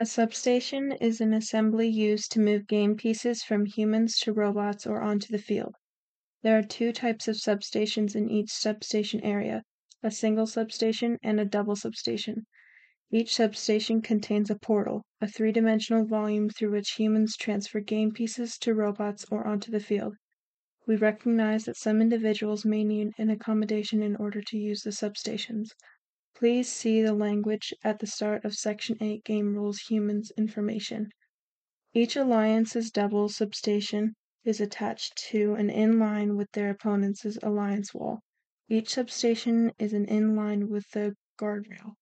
A substation is an assembly used to move game pieces from humans to robots or onto the field. There are two types of substations in each substation area a single substation and a double substation. Each substation contains a portal, a three dimensional volume through which humans transfer game pieces to robots or onto the field. We recognize that some individuals may need an accommodation in order to use the substations. Please see the language at the start of Section 8 Game Rules Humans Information. Each alliance's double substation is attached to and in line with their opponent's alliance wall. Each substation is an in line with the guardrail.